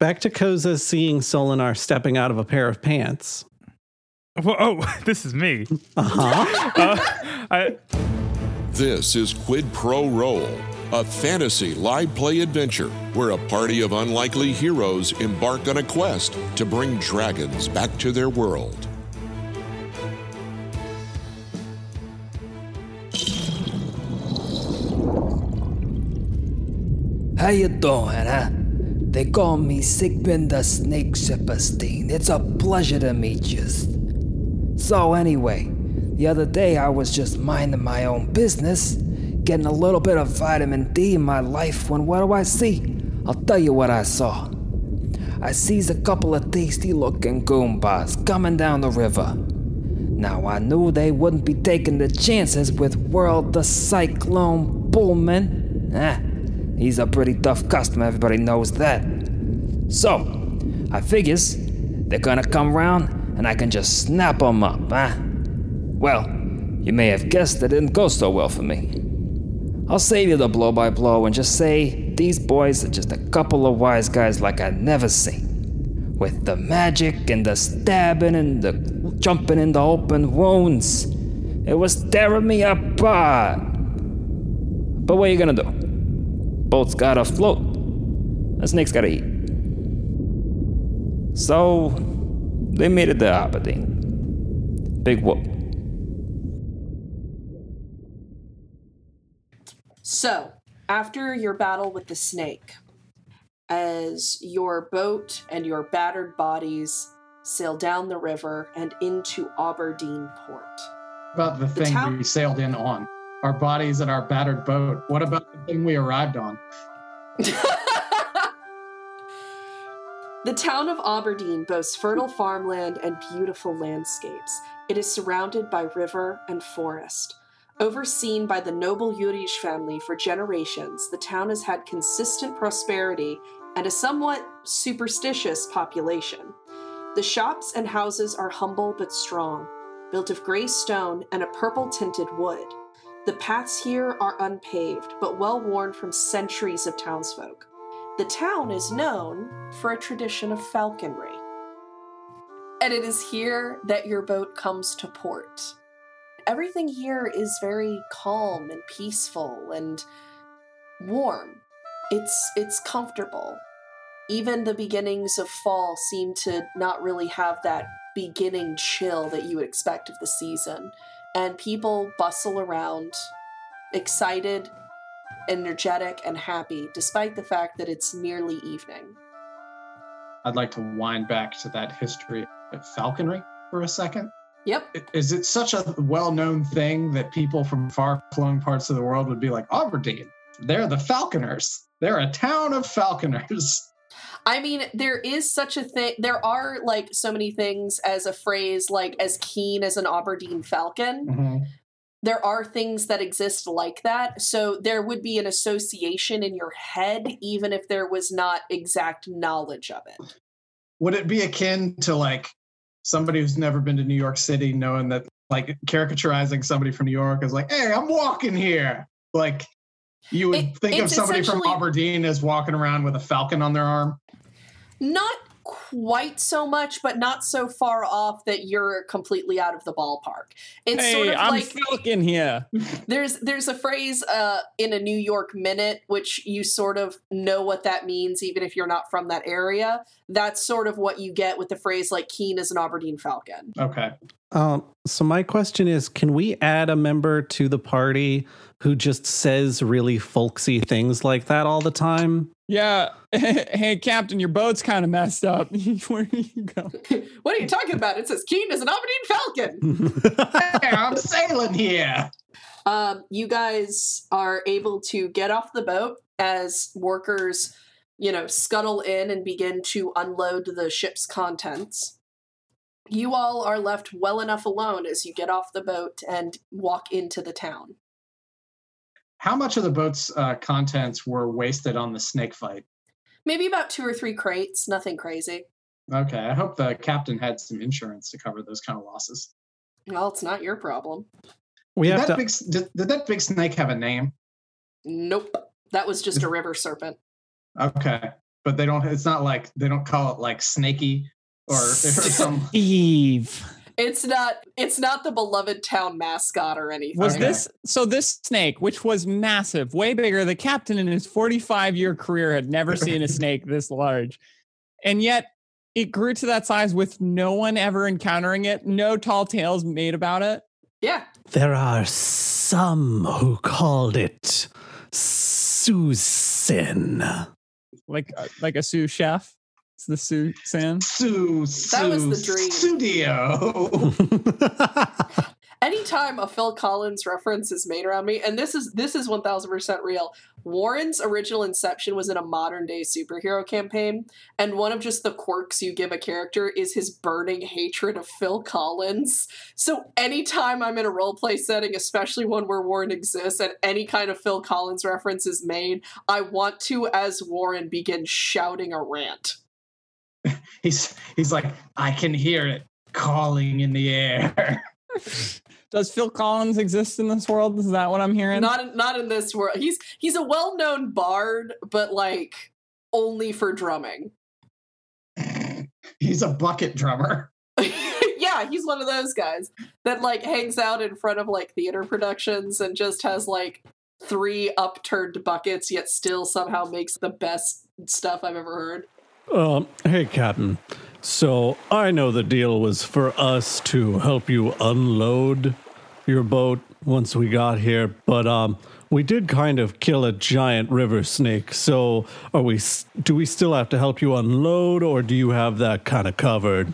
Back to Koza seeing Solinar stepping out of a pair of pants. Whoa, oh, this is me. Uh-huh. Uh, I, This is Quid Pro Roll, a fantasy live play adventure where a party of unlikely heroes embark on a quest to bring dragons back to their world. How you doing, huh? They call me Sigmund the Snake Shipperstein. It's a pleasure to meet you. So anyway, the other day I was just minding my own business, getting a little bit of vitamin D in my life when what do I see? I'll tell you what I saw. I sees a couple of tasty looking goombas coming down the river. Now I knew they wouldn't be taking the chances with World the Cyclone Bullman. Ah, he's a pretty tough customer, everybody knows that. So, I figures they're gonna come round and I can just snap 'em up, huh? Well, you may have guessed it didn't go so well for me. I'll save you the blow by blow and just say these boys are just a couple of wise guys like I never seen. With the magic and the stabbing and the jumping in the open wounds, it was tearing me apart. But what are you gonna do? Boat's gotta float. A snake's gotta eat. So, they made it to Aberdeen. Big whoop. So, after your battle with the snake, as your boat and your battered bodies sail down the river and into Aberdeen port. about the The thing town- we sailed in on? Our bodies and our battered boat. What about the thing we arrived on? the town of Aberdeen boasts fertile farmland and beautiful landscapes. It is surrounded by river and forest. Overseen by the noble Urish family for generations, the town has had consistent prosperity and a somewhat superstitious population. The shops and houses are humble but strong, built of gray stone and a purple tinted wood. The paths here are unpaved, but well worn from centuries of townsfolk. The town is known for a tradition of falconry. And it is here that your boat comes to port. Everything here is very calm and peaceful and warm. It's it's comfortable. Even the beginnings of fall seem to not really have that beginning chill that you would expect of the season. And people bustle around, excited, energetic, and happy, despite the fact that it's nearly evening. I'd like to wind back to that history of falconry for a second. Yep. Is it such a well-known thing that people from far-flung parts of the world would be like Aberdeen? They're the falconers. They're a town of falconers. I mean, there is such a thing. There are like so many things as a phrase, like as keen as an Aberdeen Falcon. Mhm. There are things that exist like that. So there would be an association in your head, even if there was not exact knowledge of it. Would it be akin to like somebody who's never been to New York City knowing that like caricaturizing somebody from New York is like, hey, I'm walking here. Like you would It- think of somebody from Aberdeen as walking around with a falcon on their arm. Not quite so much, but not so far off that you're completely out of the ballpark. It's hey, sort of I'm like Falcon here. there's there's a phrase uh, in a New York minute which you sort of know what that means even if you're not from that area. That's sort of what you get with the phrase like keen as an Aberdeen Falcon. Okay. Um, so my question is, can we add a member to the party who just says really folksy things like that all the time? Yeah. hey, Captain, your boat's kind of messed up. Where do you go? what are you talking about? It says keen as an Aberdeen Falcon. Hey, I'm sailing here. Um, you guys are able to get off the boat as workers, you know, scuttle in and begin to unload the ship's contents. You all are left well enough alone as you get off the boat and walk into the town. How much of the boat's uh, contents were wasted on the snake fight? Maybe about two or three crates, nothing crazy. Okay, I hope the captain had some insurance to cover those kind of losses. Well, it's not your problem. we Did have that, to. big, did, did that big snake have a name? Nope. That was just a river serpent. Okay. but they don't. It's not like they don't call it like snaky or, or some. Eve. It's not it's not the beloved town mascot or anything. Was Okay. this so? This snake, which was massive, way bigger, the captain in his 45 year career had never seen a snake this large. And yet it grew to that size with no one ever encountering it, no tall tales made about it. Yeah. There are some who called it Susan. Like uh, like a sous chef. It's the sous san. Sue, That was the dream. Studio. Anytime a Phil Collins reference is made around me, and this is this is one thousand percent real. Warren's original Inception was in a modern day superhero campaign, and one of just the quirks you give a character is his burning hatred of Phil Collins. So anytime I'm in a role play setting, especially one where Warren exists, and any kind of Phil Collins reference is made, I want to, as Warren, begin shouting a rant. he's he's like, I can hear it calling in the air. Does Phil Collins exist in this world? Is that what I'm hearing? Not in, not in this world. He's he's a well known bard, but like only for drumming. he's a bucket drummer. yeah, he's one of those guys that like hangs out in front of like theater productions and just has like three upturned buckets, yet still somehow makes the best stuff I've ever heard. Um, hey, Captain. So I know the deal was for us to help you unload your boat once we got here, but um, we did kind of kill a giant river snake. So are we? Do we still have to help you unload, or do you have that kind of covered?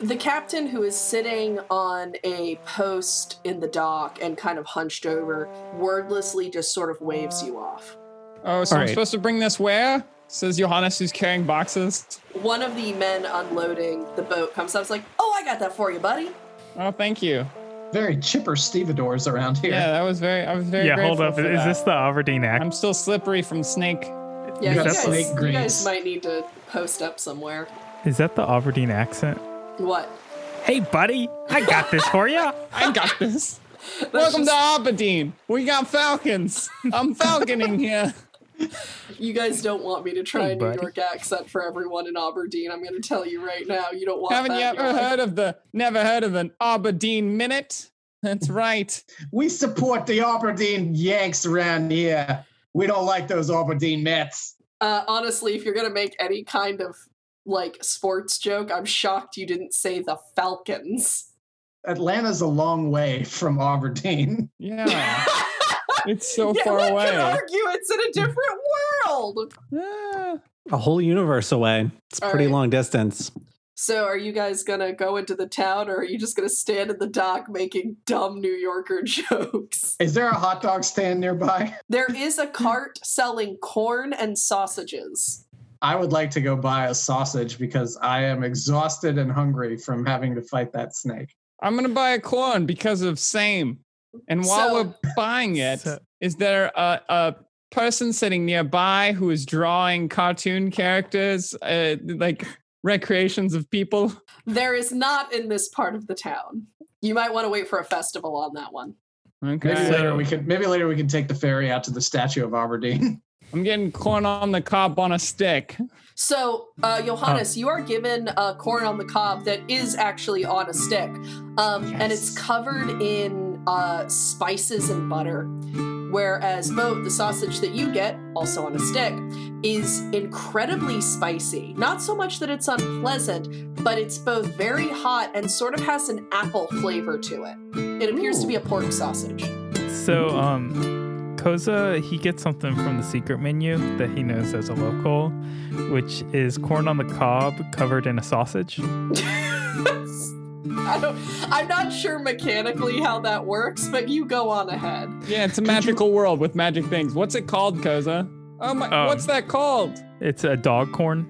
The captain, who is sitting on a post in the dock and kind of hunched over, wordlessly just sort of waves you off. Oh, so All I'm right. supposed to bring this where? Says Johannes, who's carrying boxes. One of the men unloading the boat comes up, It's like, "Oh, I got that for you, buddy." Oh, thank you. Very chipper stevedores around here. Yeah, that was very. I was very. yeah, hold up. Is that. this the Aberdeen act? I'm still slippery from snake. Yeah, You you guys, snake you guys might need to post up somewhere. Is that the Aberdeen accent? What? Hey, buddy, I got this for you. I got this. Welcome just- to Aberdeen. We got falcons. I'm falconing here. You guys don't want me to try Hey, a New buddy. York accent for everyone in Aberdeen. I'm going to tell you right now. You don't want Haven't that you in ever life. heard of the? Never heard of an Aberdeen minute? That's right. We support the Aberdeen Yanks around here. We don't like those Aberdeen Mets. Uh, honestly, if you're going to make any kind of like sports joke, I'm shocked you didn't say the Falcons. Atlanta's a long way from Aberdeen. Yeah. It's so yeah, far one away. could argue it's in a different world. Ah. A whole universe away. It's All pretty right. long distance. So, are you guys gonna go into the town, or are you just gonna stand in the dock making dumb New Yorker jokes? Is there a hot dog stand nearby? There is a cart selling corn and sausages. I would like to go buy a sausage because I am exhausted and hungry from having to fight that snake. I'm gonna buy a corn because of same. And while So- we're buying it, is So- there a, a person sitting nearby who is drawing cartoon characters, uh, like recreations of people? There is not in this part of the town. You might want to wait for a festival on that one. Maybe Okay. later we could maybe later we can take the ferry out to the statue of Aberdeen. I'm getting corn on the cob on a stick. So, uh, Johannes, you are given a corn on the cob that is actually on a stick, um, and it's covered in uh, spices and butter. Whereas Boat, the sausage that you get, also on a stick, is incredibly spicy. Not so much that it's unpleasant, but it's both very hot and sort of has an apple flavor to it. It appears to be a pork sausage. So, um, Koza, he gets something from the secret menu that he knows as a local, which is corn on the cob covered in a sausage. I don't, I'm not sure mechanically how that works, but you go on ahead. Yeah, it's a magical world with magic things. What's it called, Koza? Oh my, Um, what's that called? It's a dog corn.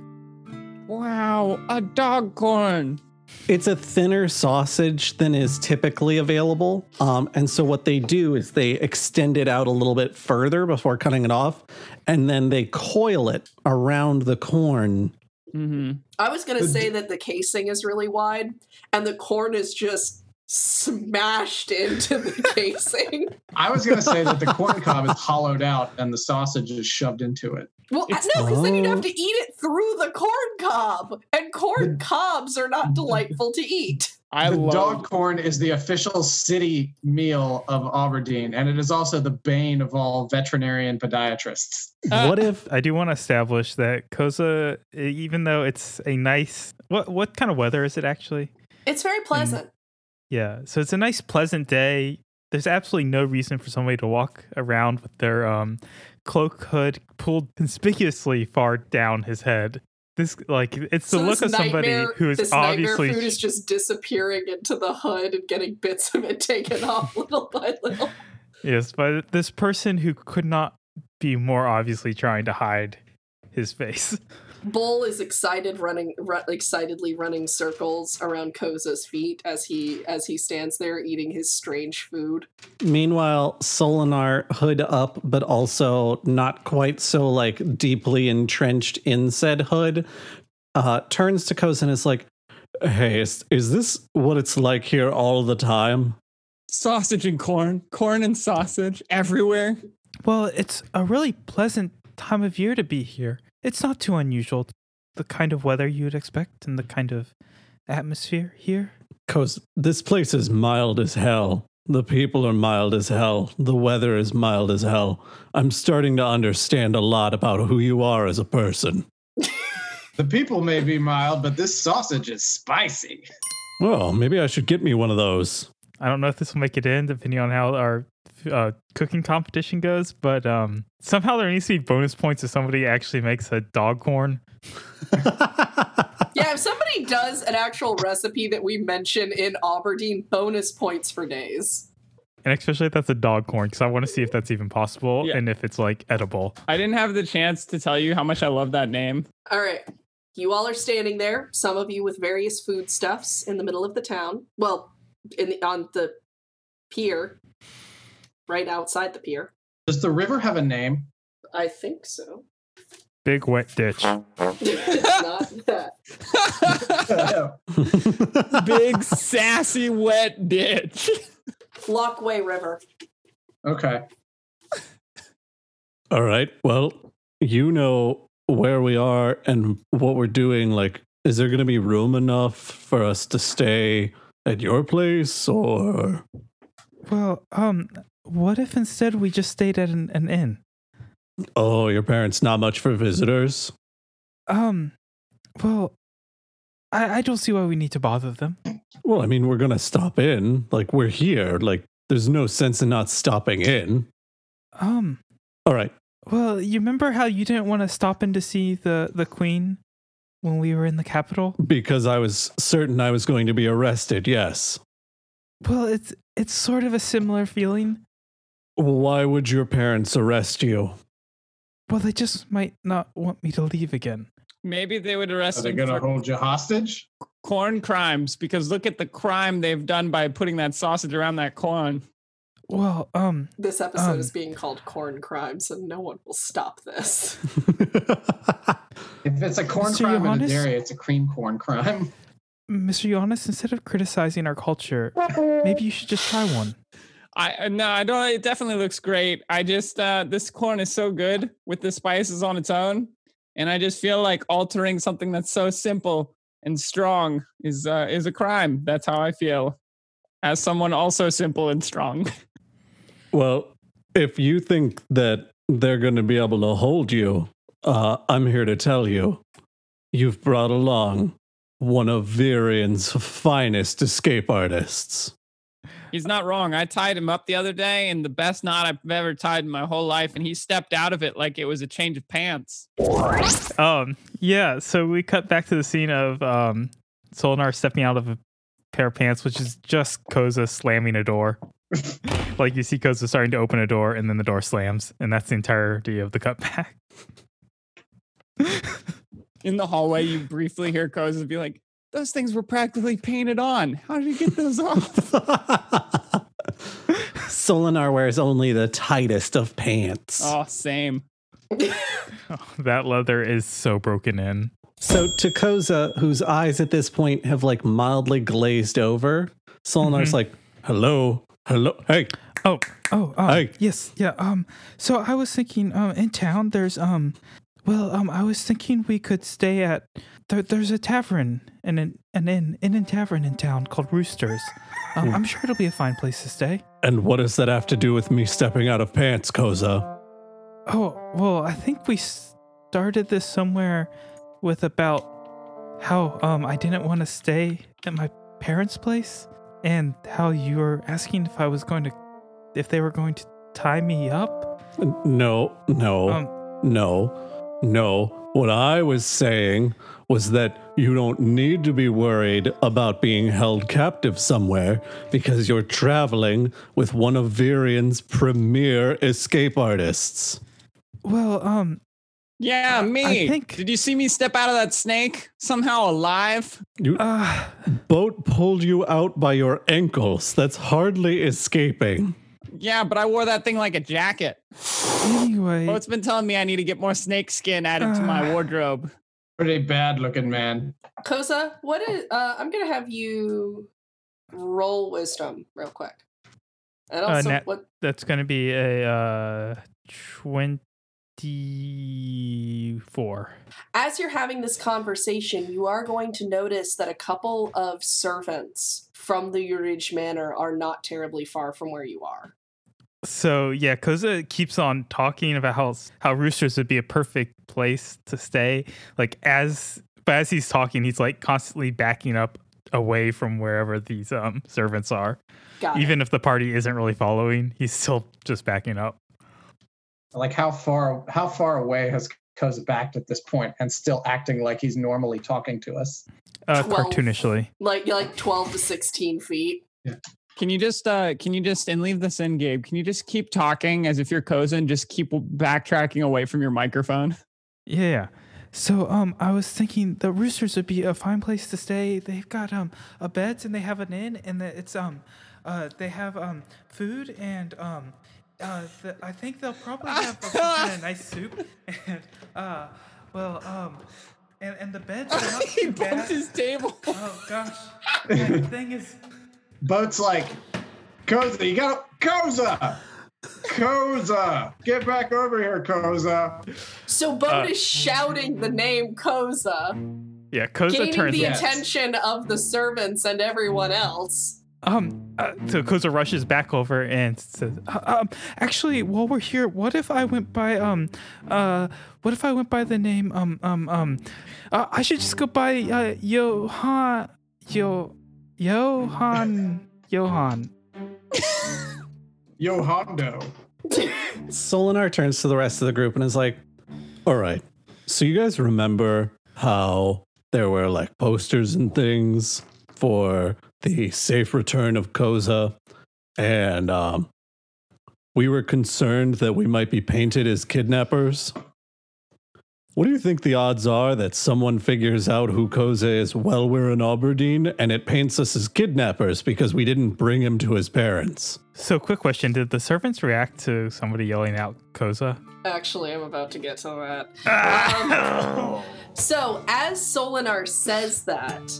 Wow, a dog corn. It's a thinner sausage than is typically available. Um, and so what they do is they extend it out a little bit further before cutting it off, and then they coil it around the corn. Mm-hmm. I was going to say that the casing is really wide and the corn is just smashed into the casing. I was gonna say that the corn cob is hollowed out and the sausage is shoved into it. Well, It's- no, because then you'd have Oh. to eat it through the corn cob, and corn cobs are not delightful to eat. I the love dog corn is the official city meal of Aberdeen, and it is also the bane of all veterinarian podiatrists. Uh, what if I do want to establish that Koza, even though it's a nice, what what kind of weather is it actually? It's very pleasant. Yeah, so it's a nice, pleasant day. There's absolutely no reason for somebody to walk around with their um, cloak hood pulled conspicuously far down his head. This, like, it's the So look of somebody who is this obviously food is just disappearing into the hood and getting bits of it taken off little by little. yes, but this person who could not be more obviously trying to hide his face. Bull is excited, running ru- excitedly running circles around Koza's feet as he as he stands there eating his strange food. Meanwhile, Solinar hood up, but also not quite so like deeply entrenched in said hood, uh, turns to Koza and is like, Hey, is, is this what it's like here all the time? sausage and corn, corn and sausage everywhere. Well, it's a really pleasant time of year to be here. It's not too unusual. The kind of weather you'd expect and the kind of atmosphere here. Koz, this place is mild as hell. The people are mild as hell. The weather is mild as hell. I'm starting to understand a lot about who you are as a person. The people may be mild, but this sausage is spicy. Well, maybe I should get me one of those. I don't know if this will make it in, depending on how our uh, cooking competition goes, but um, somehow there needs to be bonus points if somebody actually makes a dog corn. Yeah, if somebody does an actual recipe that we mention in Aberdeen, bonus points for days. And especially if that's a dog corn, because I want to see if that's even possible Yeah. and if it's like edible. I didn't have the chance to tell you how much I love that name. All right. You all are standing there, some of you with various foodstuffs in the middle of the town. Well, in the, on the pier, right outside the pier. Does the river have a name? I think so. Big wet ditch. it's not that. Big sassy wet ditch. Lockway River. okay. All right. Well, you know where we are and what we're doing. Like, is there going to be room enough for us to stay at your place or? Well, um, what if instead we just stayed at an, an inn? Oh, your parents not much for visitors? Um, well, I, I don't see why we need to bother them. Well, I mean, we're to stop in. Like, we're here. Like, there's no sense in not stopping in. Um, All right. well, you remember how you didn't want to stop in to see the the queen when we were in the capital? Because I was certain I was going to be arrested. Yes. Well, it's it's sort of a similar feeling. Why would your parents arrest you? Well, they just might not want me to leave again. Maybe they would arrest Are they him going to hold you hostage? corn crimes because look at the crime they've done by putting that sausage around that corn. Well, um, This episode Um, is being called Corn Crimes, and no one will stop this. If it's a corn Mr. crime in a dairy, it's a cream corn crime. Mr. Johannes, instead of criticizing our culture, maybe you should just try one. I no, I don't. It definitely looks great. I just uh, this corn is so good with the spices on its own, and I just feel like altering something that's so simple and strong is uh, is a crime. That's how I feel, as someone also simple and strong. Well, if you think that they're going to be able to hold you, uh, I'm here to tell you, you've brought along one of Virian's finest escape artists. He's not wrong. I tied him up the other day, and the best knot I've ever tied in my whole life, and he stepped out of it like it was a change of pants. Um, yeah. So we cut back to the scene of um, Solinar stepping out of a pair of pants, which is just Koza slamming a door. like you see Koza starting to open a door, and then the door slams, and that's the entirety of the cutback. In the hallway, you briefly hear Koza be like, "Those things were practically painted on. How did you get those off?" Solinar wears only the tightest of pants. oh, same. that leather is so broken in. So to Koza, whose eyes at this point have like mildly glazed over, Solinar's Mhm. like, hello, hello, hey, Oh, Oh, um, Hey. yes, yeah. Um, so I was thinking, um, in town, there's um, well, um, I was thinking we could stay at there, there's a tavern and an an inn, inn and tavern in town called Roosters. Um, I'm sure it'll be a fine place to stay. and what does that have to do with me stepping out of pants, Koza? Oh, well, I think we started this somewhere with about how um I didn't want to stay at my parents' place and how you were asking if I was going to if they were going to tie me up. No, no, Um no, no. What I was saying was that you don't need to be worried about being held captive somewhere because you're traveling with one of Virian's premier escape artists. well, um Yeah, me. I think- Did you see me step out of that snake somehow alive? You uh boat pulled you out by your ankles. That's hardly escaping. Yeah, but I wore that thing like a jacket. anyway, Oh, it's been telling me I need to get more snake skin added to my Uh. wardrobe. Pretty bad looking man. Koza, what is? Uh, I'm gonna have you roll wisdom real quick. And Uh, also, nat- what? that's going to be a uh, 24. As you're having this conversation, you are going to notice that a couple of servants from the Urige Manor are not terribly far from where you are. So yeah, Koza keeps on talking about how how roosters would be a perfect place to stay. Like as but as he's talking, he's like constantly backing up away from wherever these um servants are. Got it. Even if the party isn't really following, he's still just backing up. Like how far how far away has Koza backed at this point and still acting like he's normally talking to us? Uh, Twelve. cartoonishly. like like 12 to 16 feet. Can you just uh can you just and leave this in, Gabe? Can you just keep talking as if you're Cozen? just keep backtracking away from your microphone? Yeah, so um I was thinking the Roosters would be a fine place to stay. They've got um a beds and they have an inn and the, it's um uh they have um food and um uh the, I think they'll probably have a, some kind of nice soup and uh well um and, and the beds are not he too bumped bad. his table. Oh gosh, the thing is Boat's like, Koza, you gotta Koza! Koza! Get back over here, Koza. So Boat Uh, is shouting the name Koza, Yeah, Koza gaining turns the Yes. attention of the servants and everyone else. um uh, so Koza rushes back over and says, Uh, um, actually, while we're here, what if I went by um, uh, what if I went by the name um um um, uh, I should just go by uh Johan Yo Johan Johan. Yo Hondo. Solinar turns to the rest of the group and is like, All right. So you guys remember how there were like posters and things for the safe return of Koza? And um, we were concerned that we might be painted as kidnappers. What do you think the odds are that someone figures out who Koza is while we're in Aberdeen and it paints us as kidnappers because we didn't bring him to his parents? So, quick question: Did the servants react to somebody yelling out "Koza"? Actually, I'm about to get to that. Um, so, as Solinar says that,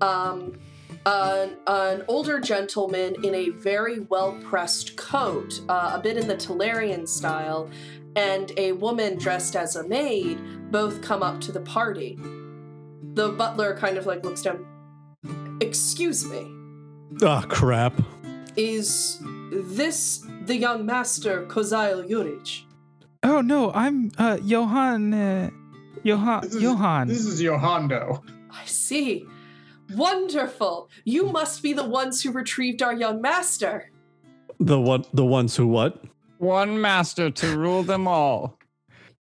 um, an, an older gentleman in a very well pressed coat, uh, a bit in the Talarian style, and a woman dressed as a maid both come up to the party. The butler kind of like looks down. Excuse me, Ah, crap. is this the young master Kozail Yurich? Oh no, I'm uh Johan uh, Johan This is, Johan. This is Yo Hondo. I see. Wonderful. You must be the ones who retrieved our young master. The one the ones who what? One master to rule them all.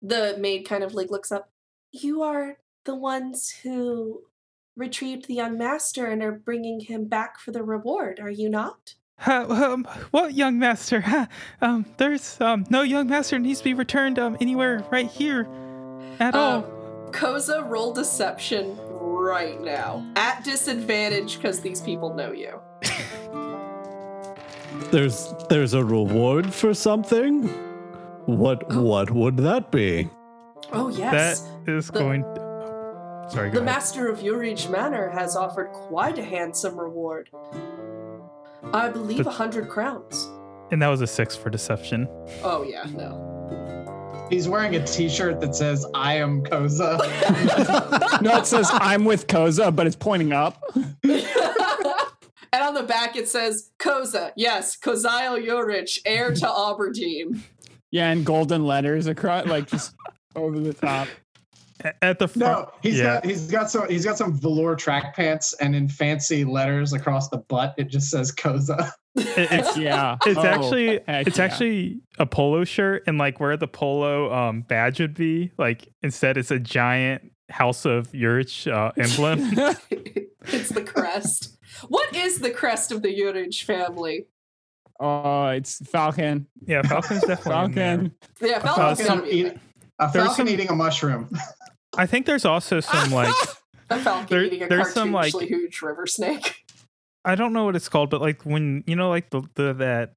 The maid kind of like looks up. You are the ones who retrieved the young master and are bringing him back for the reward, are you not? Uh, um, what young master? Huh, um, there's um no young master needs to be returned um anywhere right here at Um, all. Koza, roll deception right now. At disadvantage because these people know you. There's there's a reward for something? What oh. what would that be? Oh, yes. That is The- going. Oh, sorry, go The ahead. master of Urige Manor has offered quite a handsome reward. I believe a hundred crowns. And that was a six for deception. Oh yeah, no. He's wearing a T-shirt that says "I am Koza." No, it says I'm with Koza, but it's pointing up. and on the back it says Koza, yes, Kozail Yurich, heir to Aberdeen. Yeah, and golden letters across, like just over the top. At the front, no, he's yeah. got he's got some he's got some velour track pants, and in fancy letters across the butt, it just says Koza. It's Yeah, it's Oh, actually it's yeah. actually a polo shirt and like where the polo um badge would be like instead it's a giant house of Urich uh, emblem it's the crest. What is the crest of the Yurich family? Oh, it's Falcon. yeah falcon's definitely in there. Falcon. Yeah, thought Falcon's some- eat- a falcon some- eating a mushroom. i think there's also some like a falcon there- eating a there's some, like- cartoonishly huge river snake. i don't know what it's called but like when you know like the, the that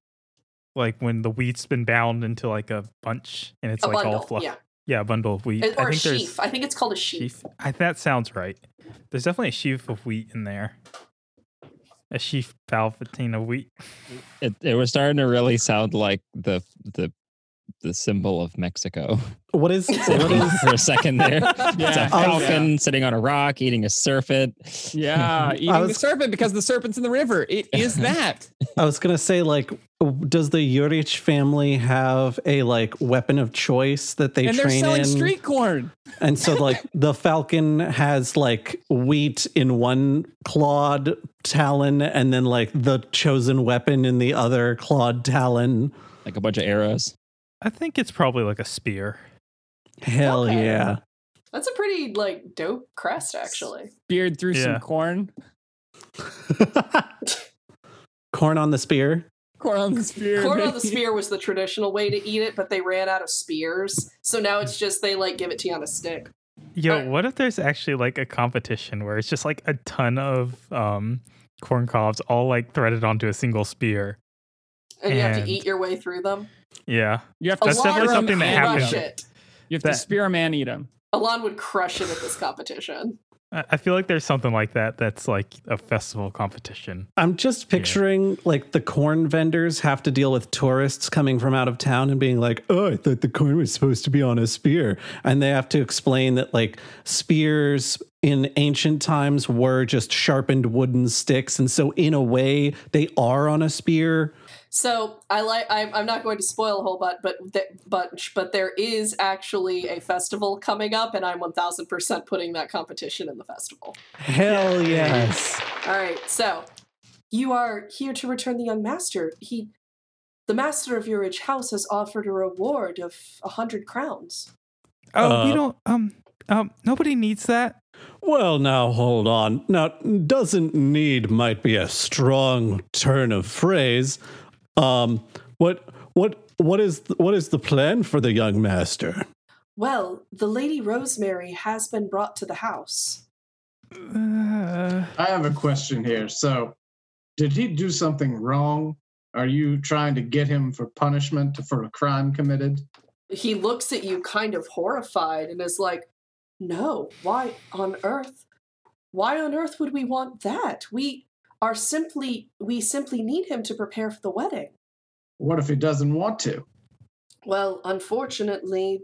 like when the wheat's been bound into like a bunch and it's A like all bundle, fluff yeah, yeah a bundle of wheat It- i or a think sheaf. I think it's called a sheaf. sheaf I, that sounds right there's definitely a sheaf of wheat in there a sheaf palpatine a week. It it was starting to really sound like the the the symbol of Mexico What is what is for a second there. It's a oh, falcon sitting on a rock eating a serpent. Yeah, eating was- the serpent because the serpent's in the river. It is that. I was gonna say like does the Yurich family have a like weapon of choice that they and they're train selling in? street corn. And so like the falcon has like wheat in one clawed talon and then like the chosen weapon in the other clawed talon. Like a bunch of arrows. I think it's probably like a spear Hell Okay. yeah. That's a pretty like dope crest, actually. Beard through Yeah. some corn. Corn on the spear. Corn on the spear. Corn on the spear was the traditional way to eat it, but they ran out of spears, so now it's just they like give it to you on a stick. Yo, Alright. what if there's actually like a competition where it's just like a ton of um corn cobs all like threaded onto a single spear? And you have to eat your way through them. Yeah. You have to That's Alon definitely something that happens. eat Crush 'em. it. You have to That- spear 'em and eat them. Alon would crush it at this competition. I I feel like there's something like that that's like a festival competition. I'm just picturing like the corn vendors have to deal with tourists coming from out of town and being like, "Oh, I thought the corn was supposed to be on a spear," and they have to explain that like spears in ancient times were just sharpened wooden sticks, and so in a way they are on a spear. So I like. I'm, I'm not going to spoil a whole bunch, but th- bunch, but there is actually a festival coming up, and I'm 1,000 percent putting that competition in the festival. Hell yes! All right, so you are here to return the young master. He, the master of your rich house, has offered a reward of a hundred crowns. Oh, we Uh, don't um um nobody needs that. Well, now hold on. Now, doesn't need might be a strong turn of phrase. Um, what what what is what is the plan for the young master? Well, the Lady Rosemary has been brought to the house. Uh, I have a question here. So, did he do something wrong? Are you trying to get him for punishment for a crime committed? He looks at you kind of horrified and is like, No, why on earth? Why on earth would we want that? We are simply, we simply need him to prepare for the wedding. What if he doesn't want to? Well, unfortunately,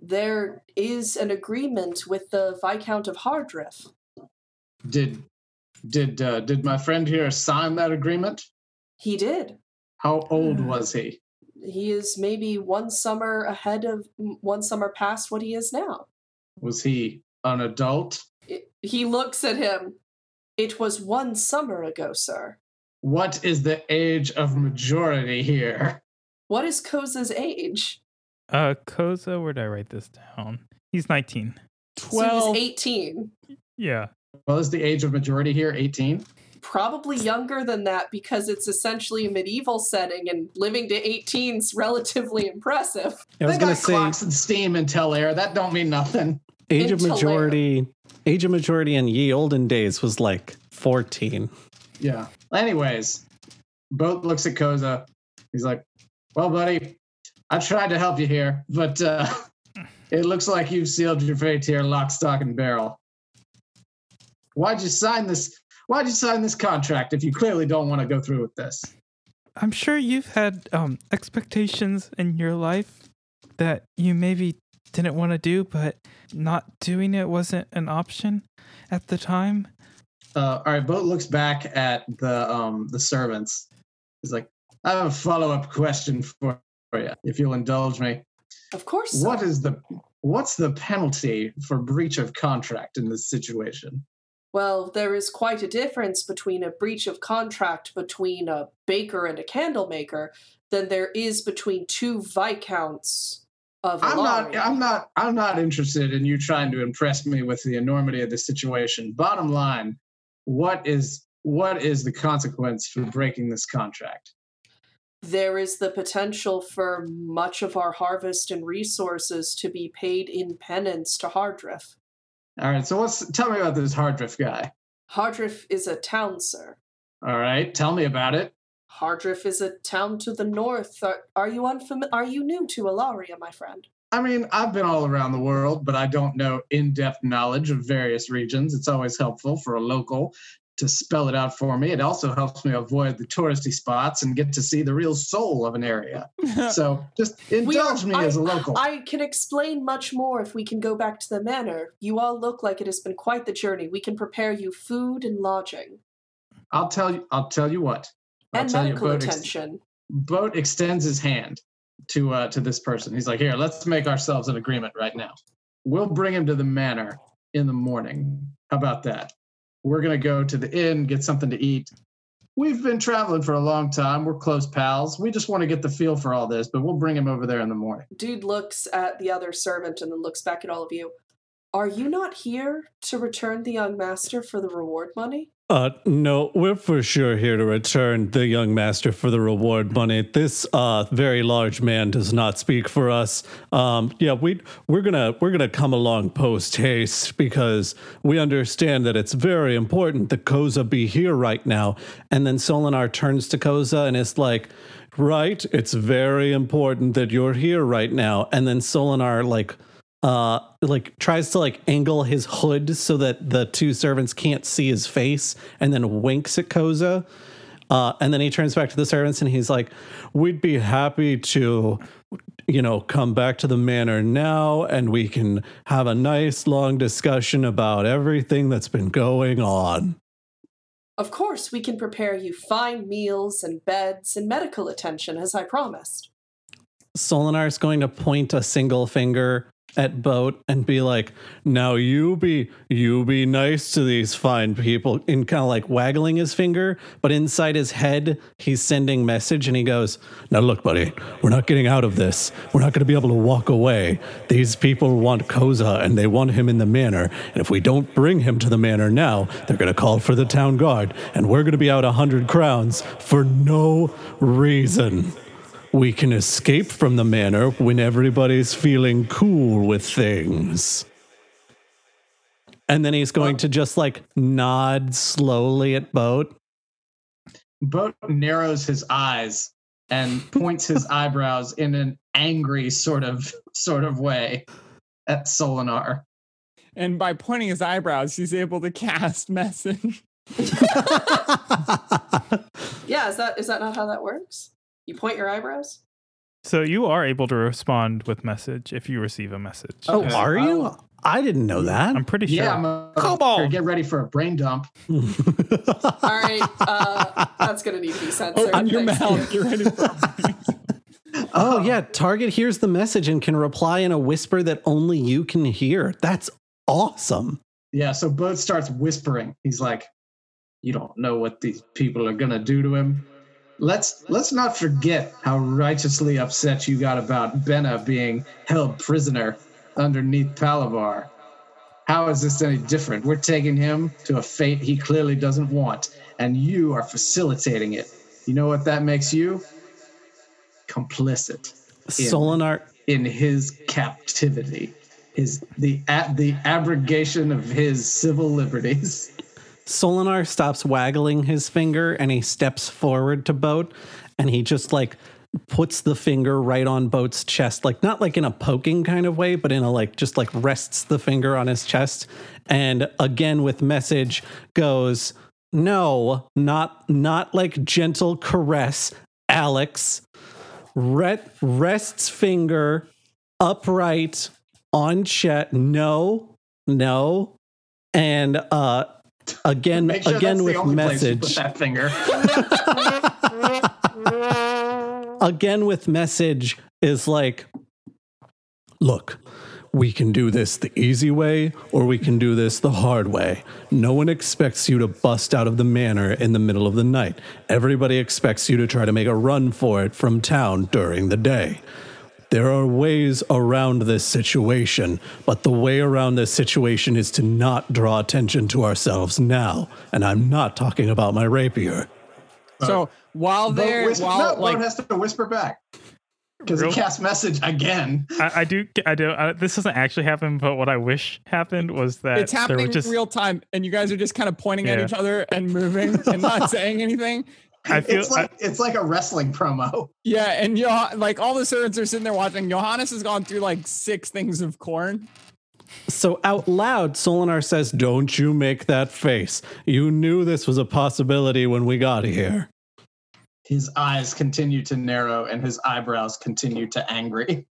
there is an agreement with the Viscount of Hardriff. Did did uh, did my friend here sign that agreement? He did. How old was he? He is maybe one summer ahead of one summer past what he is now. Was he an adult? It- he looks at him. It was one summer ago, sir. What is the age of majority here? What is Koza's age? uh Koza, where did I write this down? He's 19. So Twelve. he's 18. Yeah. Well, is the age of majority here 18? Probably younger than that because it's essentially a medieval setting and living to 18 is relatively impressive. I was they gonna got say clocks and steam and tell air. That don't mean nothing. Age of Until later. majority. Age of majority in ye olden days was like fourteen. Yeah. Anyways, Boat looks at Koza. He's like, "Well, buddy, I tried to help you here, but uh, it looks like you've sealed your fate here, lock, stock, and barrel. Why'd you sign this? why'd you sign this contract if you clearly don't want to go through with this? I'm sure you've had um, expectations in your life that you maybe didn't want to do, but not doing it wasn't an option at the time. Uh, all right, Boat looks back at the um the servants. He's like, I have a follow up question for you, if you'll indulge me. Of course. What sir. is the what's the penalty for breach of contract in this situation? Well, there is quite a difference between a breach of contract between a baker and a candle maker than there is between two viscounts of I'm not I'm not I'm not interested in you trying to impress me with the enormity of the situation. Bottom line, what is what is the consequence for breaking this contract? there is the potential for much of our harvest and resources to be paid in penance to Hardriff. All right, so what's tell me about this Hardriff guy. Hardriff is a town, sir. All right, tell me about it. Hardriff is a town to the north. Are, are you unfamiliar? Are you new to Alaria, my friend? I mean, I've been all around the world, but I don't know in-depth knowledge of various regions. It's always helpful for a local to spell it out for me. It also helps me avoid the touristy spots and get to see the real soul of an area. So just We are- indulge me I- as a local. I can explain much more if we can go back to the manor. You all look like it has been quite the journey. We can prepare you food and lodging I'll tell you. I'll tell you what. I'll and medical you. Boat, ex- attention. Boat extends his hand to uh, to this person. He's like, "Here, let's make ourselves an agreement right now. We'll bring him to the manor in the morning. How about that? We're gonna go to the inn, get something to eat. We've been traveling for a long time. We're close pals. We just want to get the feel for all this, but we'll bring him over there in the morning. Dude looks at the other servant and then looks back at all of you. Are you not here to return the young master for the reward money? Uh, no, we're for sure here to return the young master for the reward money. This uh very large man does not speak for us. Um, yeah, we we're gonna we're gonna come along post haste because we understand that it's very important that Koza be here right now. And then Solinar turns to Koza and is like, "Right, it's very important that you're here right now." And then Solinar like uh like tries to like angle his hood so that the two servants can't see his face and then winks at Koza. Uh, and then he turns back to the servants and he's like, We'd be happy to, you know, come back to the manor now and we can have a nice long discussion about everything that's been going on. Of course, we can prepare you fine meals and beds and medical attention, as I promised. Solinar is going to point a single finger at Boat and be like, "Now you be you be nice to these fine people," in kind of like waggling his finger, but inside his head he's sending message, and he goes, "Now look, buddy, we're not getting out of this. We're not going to be able to walk away. These people want Koza, and they want him in the manor. And if we don't bring him to the manor now, they're going to call for the town guard, and we're going to be out a hundred crowns for no reason." We can escape from the manor when everybody's feeling cool with things. And then he's going to just like nod slowly at Boat. Boat narrows his eyes and points his eyebrows in an angry sort of sort of way at Solinar. and by pointing his eyebrows, he's able to cast message. Yeah, is that is that not how that works? You point your eyebrows? So you are able to respond with message if you receive a message. oh, are you? I didn't know that. I'm pretty sure. Yeah, I'm a, Come on. Get ready for a brain dump. All right, uh, that's gonna need to be censored. Open your mouth. You're ready for oh, yeah. Target hears the message and can reply in a whisper that only you can hear. That's awesome. Yeah, so Bud starts whispering. He's like, "You don't know what these people are gonna do to him. Let's let's not forget how righteously upset you got about Benna being held prisoner underneath Palavar. How is this any different? We're taking him to a fate he clearly doesn't want, and you are facilitating it. You know what that makes you? Complicit. Solinar in his captivity." His the at the abrogation of his civil liberties. Solinar stops waggling his finger and he steps forward to Boat and he just like puts the finger right on Boat's chest, like not like in a poking kind of way, but in a like just like rests the finger on his chest. And again with message goes, no, not not like gentle caress. Alex, Ret, rests finger upright on chest. No, no, and uh, again, sure again with only place you message. That finger. again with message is like look we can do this the easy way or we can do this the hard way no one expects you to bust out of the manor in the middle of the night everybody expects you to try to make a run for it from town during the day there are ways around this situation, but the way around this situation is to not draw attention to ourselves now. And I'm not talking about my rapier. So while Boat they're whisper, while no, like Boat has to whisper back because he Real- cast message again. I, I do. I do. I, this doesn't actually happen, but what I wish happened was that it's there were happening just. real time, and you guys are just kind of pointing at each other and moving and not saying anything. I feel. it's like it's like a wrestling promo. Yeah, and Joh- like all the servants are sitting there watching. Johannes has gone through like six things of corn. So out loud, Solinar says, Don't you make that face. You knew this was a possibility when we got here. His eyes continue to narrow and his eyebrows continue to angry.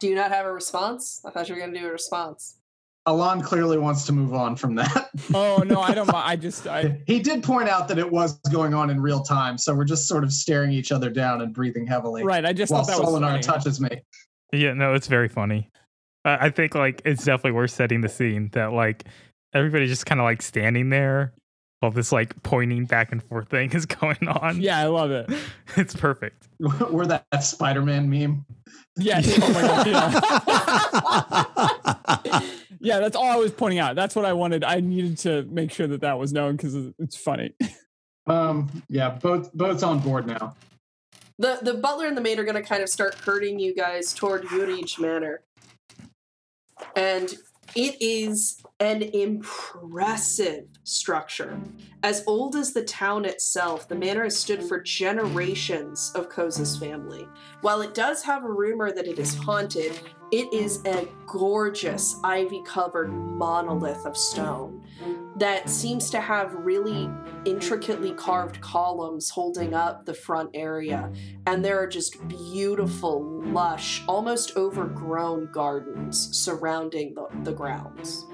Do you not have a response? I thought you were going to do a response. Alon clearly wants to move on from that. Oh no, I don't. mi- I just I he did point out that it was going on in real time, so we're just sort of staring each other down and breathing heavily right. I just while thought that was Solinar funny. touches me. Yeah, no, it's very funny. I I think like it's definitely worth setting the scene that like everybody's just kind of like standing there while this like pointing back and forth thing is going on. Yeah, I love it. it's perfect. We're that, that Spider-Man meme. Yeah. oh my God, yeah. Yeah, that's all I was pointing out. That's what I wanted. I needed to make sure that that was known because it's funny. Um, yeah, both both on board now. The the butler and the maid are going to kind of start herding you guys toward Urij Manor. And it is an impressive structure. As old as the town itself, the manor has stood for generations of Koza's family. While it does have a rumor that it is haunted, it is a gorgeous ivy covered monolith of stone that seems to have really intricately carved columns holding up the front area. And there are just beautiful, lush, almost overgrown gardens surrounding the, the grounds.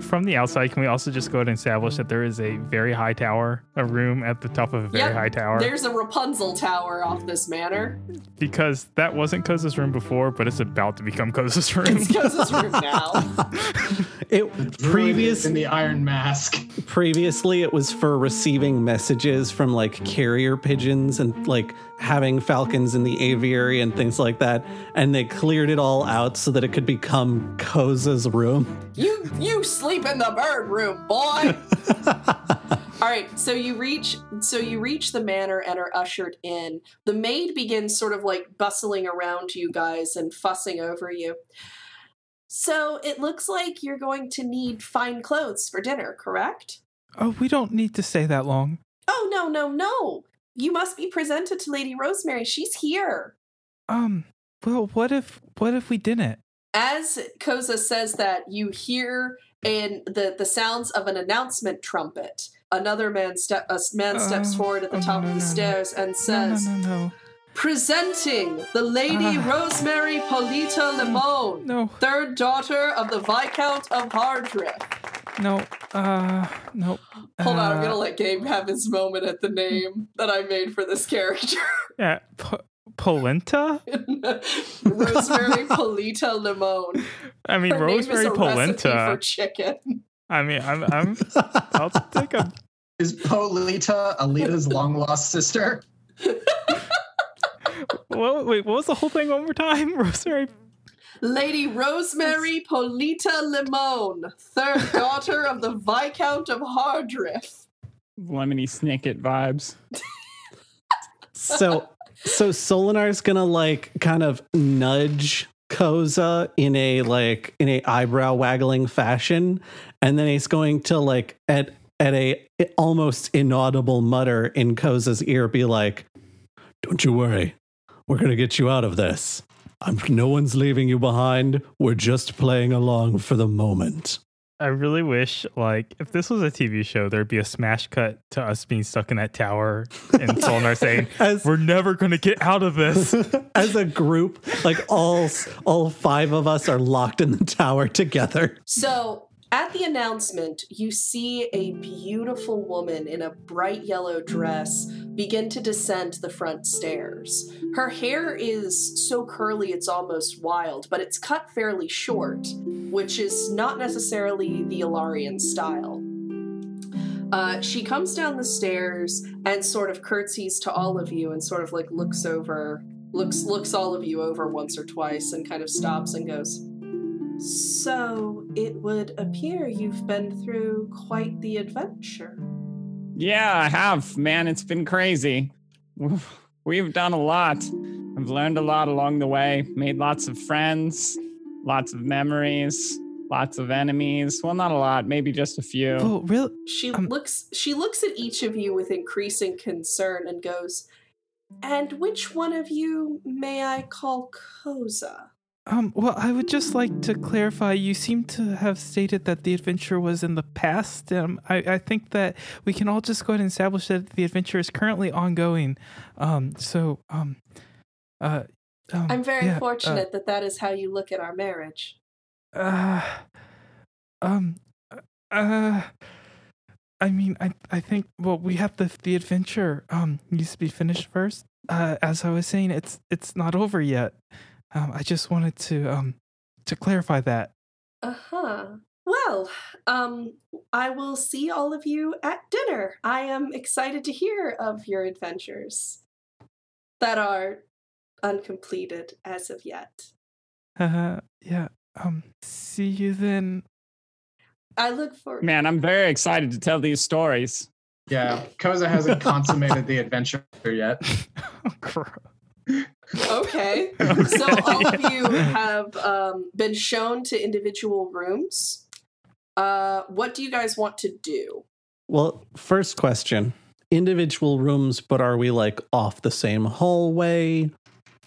From the outside, can we also just go ahead and establish that there is a very high tower, a room at the top of a very Yep, high tower? There's a Rapunzel tower off this manor. because that wasn't Koza's room before, but it's about to become Koza's room. It's Koza's room now. It Druid previous in the Iron Mask. previously it was for receiving messages from like carrier pigeons and like having falcons in the aviary and things like that. And they cleared it all out so that it could become Koza's room. You you sleep in the bird room, boy. All right, so you reach so you reach the manor and are ushered in. The maid begins sort of like bustling around you guys and fussing over you. So it looks like you're going to need fine clothes for dinner, correct? Oh, we don't need to stay that long. Oh no, no, no. You must be presented to Lady Rosemary. She's here. Um, well, what if what if we didn't? As Koza says that, you hear in the, the sounds of an announcement trumpet. Another man step a man steps Uh, forward at the oh, top no, of the no, no. stairs and says, no, no, no, Presenting the Lady Ah. Rosemary Polita Limon, no, third daughter of the Viscount of Hardriff. No. Uh, no. Hold on, I'm uh, gonna let Gabe have his moment at the name that I made for this character. yeah, P- Polenta. Rosemary Polita Limon. I mean, Her name is Rosemary a recipe for chicken. I mean, I'm, I'm, I'll take a. Is Polita Alita's long lost sister? Well, wait, what was the whole thing one more time? Rosemary. Lady Rosemary Polita Limon, third daughter of the Viscount of Hardriff. Lemony Snicket vibes. So so Solinar's gonna like kind of nudge Koza in a like in a eyebrow waggling fashion, and then he's going to like at at a almost inaudible mutter in Koza's ear be like, Don't you worry. We're gonna get you out of this. I'm no one's leaving you behind. We're just playing along for the moment. I really wish, like, if this was a TV show, there'd be a smash cut to us being stuck in that tower and Solinar saying, As- "We're never gonna get out of this." As a group, like all all five of us are locked in the tower together. So, at the announcement, you see a beautiful woman in a bright yellow dress begin to descend the front stairs. Her hair is so curly it's almost wild, but it's cut fairly short, which is not necessarily the Ilarian style. Uh, she comes down the stairs and sort of curtsies to all of you and sort of like looks over, looks looks all of you over once or twice and kind of stops and goes, so it would appear you've been through quite the adventure. Yeah, I have, man. It's been crazy. We've done a lot. I've learned a lot along the way, made lots of friends, lots of memories, lots of enemies. Well, not a lot, maybe just a few. Oh, really? She Um, looks she looks at each of you with increasing concern and goes, "And which one of you may I call Koza?" Um, well, I would just like to clarify. You seem to have stated that the adventure was in the past. Um, I, I think that we can all just go ahead and establish that the adventure is currently ongoing. Um, so, um, uh, um, I'm very yeah, uh, fortunate that that is how you look at our marriage. Uh, um, uh, I mean, I, I think, well, we have the, the adventure, um, needs to be finished first. Uh, as I was saying, it's, it's not over yet. Um, I just wanted to, um, to clarify that. Uh-huh. Well, um I will see all of you at dinner. I am excited to hear of your adventures that are uncompleted as of yet. Uh, yeah. Um, see you then. I look forward Man, I'm very excited to tell these stories. Yeah, Koza hasn't consummated the adventure yet. Oh, gross. Okay. So all of you have um, been shown to individual rooms. Uh, what do you guys want to do? Well, first question: individual rooms, but are we like off the same hallway?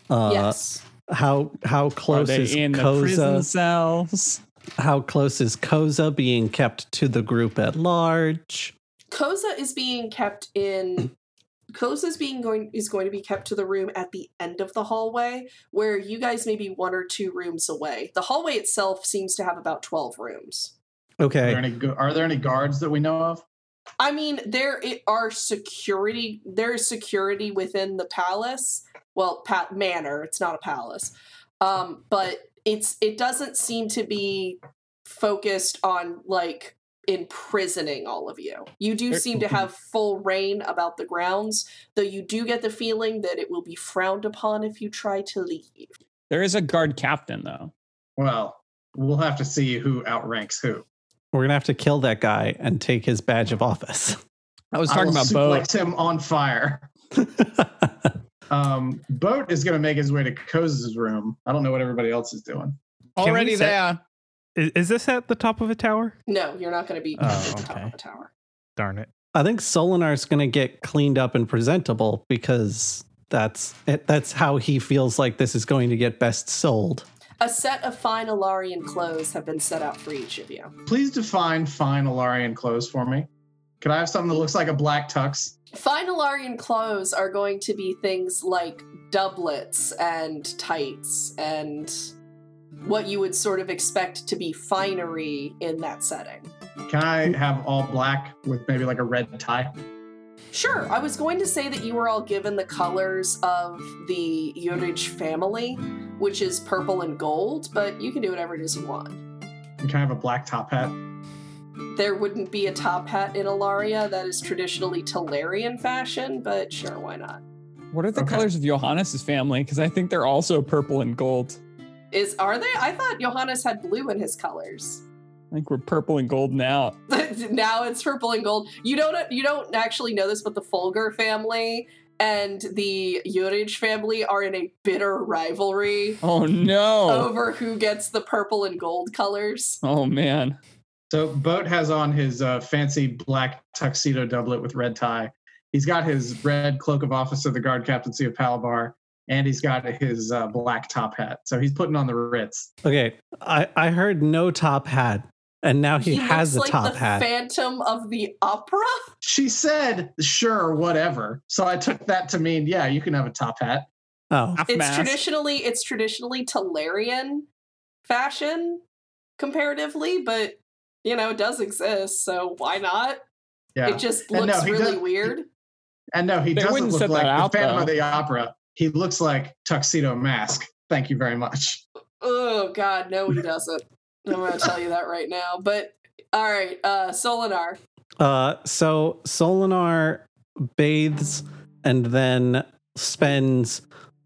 Uh, yes. How how Are close they is in the prison cells? How close is Koza being kept to the group at large? Koza is being kept in. Koza is being going is going to be kept to the room at the end of the hallway, where you guys may be one or two rooms away. The hallway itself seems to have about twelve rooms. Are Okay. there any are there any guards that we know of? I mean, there i- are security. There is security within the palace. Well, pa- manor. It's not a palace, um, but it's it doesn't seem to be focused on like imprisoning all of you. You do seem to have full reign about the grounds, though you do get the feeling that it will be frowned upon if you try to leave. There is a guard captain, though. Well, we'll have to see who outranks who. We're gonna have to kill that guy and take his badge of office. I was I talking will about Bo. suplex him on fire. Um, Boat is going to make his way to Koza's room. I don't know what everybody else is doing. Already set- there. Is, is this at the top of a tower? No, you're not going to be Oh, at the top of a tower. Darn it. I think Solinar's gonna get cleaned up and presentable because that's that's how he feels like this is going to get best sold. A set of fine Alarian clothes have been set out for each of you. Please define fine Alarian clothes for me. Could I have something that looks like a black tux? Fine Alarian clothes are going to be things like doublets and tights and what you would sort of expect to be finery in that setting. Can I have all black with maybe like a red tie? Sure, I was going to say that you were all given the colors of the Yurich family, which is purple and gold, but you can do whatever it is you want. And can I have a black top hat? There wouldn't be a top hat in Alaria. That is traditionally Talarian fashion, but sure, why not? What are the Okay. colors of Johannes's family? Because I think they're also purple and gold. Is are they? I thought Johannes had blue in his colors. I think we're purple and gold now. now it's purple and gold. You don't you don't actually know this, but the Folger family and the Yurich family are in a bitter rivalry Oh no! over who gets the purple and gold colors. Oh man. So Boat has on his uh, fancy black tuxedo doublet with red tie. He's got his red cloak of office of the guard captaincy of Palabar, and he's got his uh, black top hat. So he's putting on the Ritz. Okay, I I heard no top hat, and now he, He has a looks like top the hat. Phantom of the Opera. She said, sure, whatever. So I took that to mean, yeah, you can have a top hat. oh, It's mask. traditionally it's traditionally Talarian fashion comparatively, but you know, it does exist, so why not? Yeah. It just And no, looks he really does- weird. And no, he They doesn't look like that out, the Phantom of the Opera. He looks like Tuxedo Mask. Thank you very much. Oh god, no he doesn't. I'm gonna tell you that right now. But all right, uh Solinar. Uh, so Solinar bathes and then spends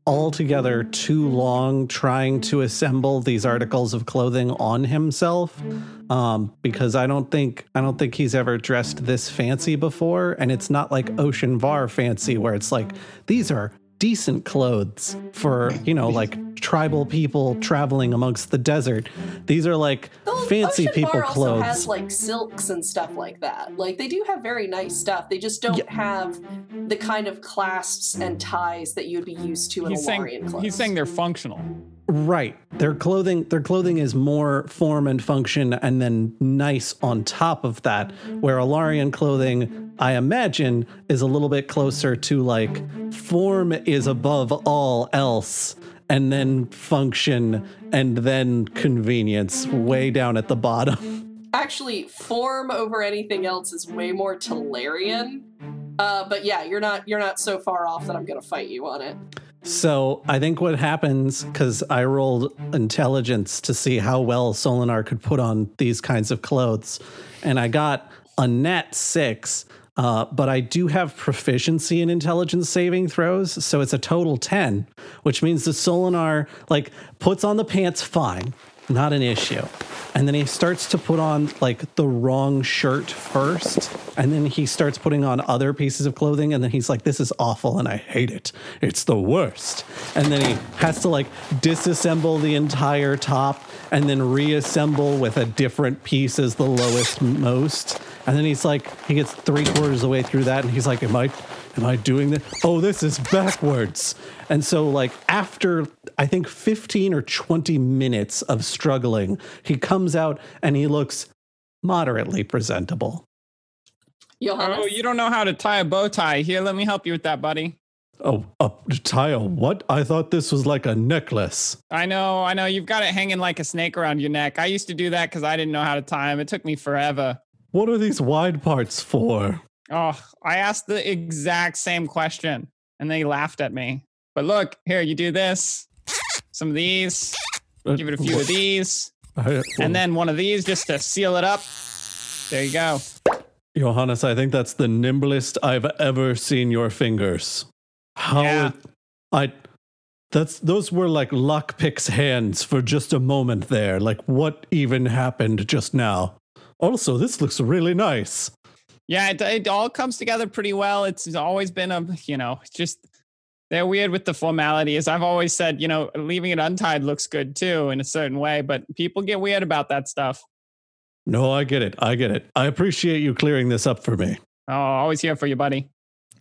altogether too long trying to assemble these articles of clothing on himself um because i don't think i don't think he's ever dressed this fancy before and it's not like ocean var fancy where it's like these are decent clothes for you know like tribal people traveling amongst the desert these are like The fancy Ocean people Bar also clothes has like silks and stuff like that. Like they do have very nice stuff. They just don't Yeah. have the kind of clasps and ties that you'd be used to in He's a saying clothes. he's saying they're functional. Right. Their clothing their clothing is more form and function and then nice on top of that. Where Alarian clothing, I imagine, is a little bit closer to like form is above all else and then function and then convenience way down at the bottom. Actually, form over anything else is way more Talarian. Uh, but yeah, you're not you're not so far off that I'm gonna fight you on it. So I think what happens, because I rolled intelligence to see how well Solinar could put on these kinds of clothes, and I got a net six. Uh, but I do have proficiency in intelligence saving throws, so it's a total ten, which means the Solinar like puts on the pants fine, not an issue, and then he starts to put on like the wrong shirt first, and then he starts putting on other pieces of clothing, and then he's like, "This is awful, and I hate it. It's the worst." And then he has to like disassemble the entire top and then reassemble with a different piece as the lowest most. And then he's like, he gets three quarters of the way through that, and he's like, "Am I, am I doing this? Oh, this is backwards." And so, like after I think fifteen or twenty minutes of struggling, he comes out and he looks moderately presentable. Johannes? Oh, you don't know how to tie a bow tie. Here, let me help you with that, buddy. Oh, a tile? What? I thought this was like a necklace. I know, I know. You've got it hanging like a snake around your neck. I used to do that because I didn't know how to tie them. It took me forever. What are these wide parts for? Oh, I asked the exact same question and they laughed at me. But look, here, you do this, some of these, Uh, give it a few of these, and then one of these just to seal it up. There you go. Johannes, I think that's the nimblest I've ever seen your fingers. How Yeah. it, I that's those were like lockpick's hands for just a moment there. Like what even happened just now? Also, this looks really nice. Yeah, it, it all comes together pretty well. It's always been a, you know, just they're weird with the formalities. I've always said, you know, leaving it untied looks good too in a certain way, but people get weird about that stuff. No, I get it. I get it. I appreciate you clearing this up for me. Oh, always here for you, buddy.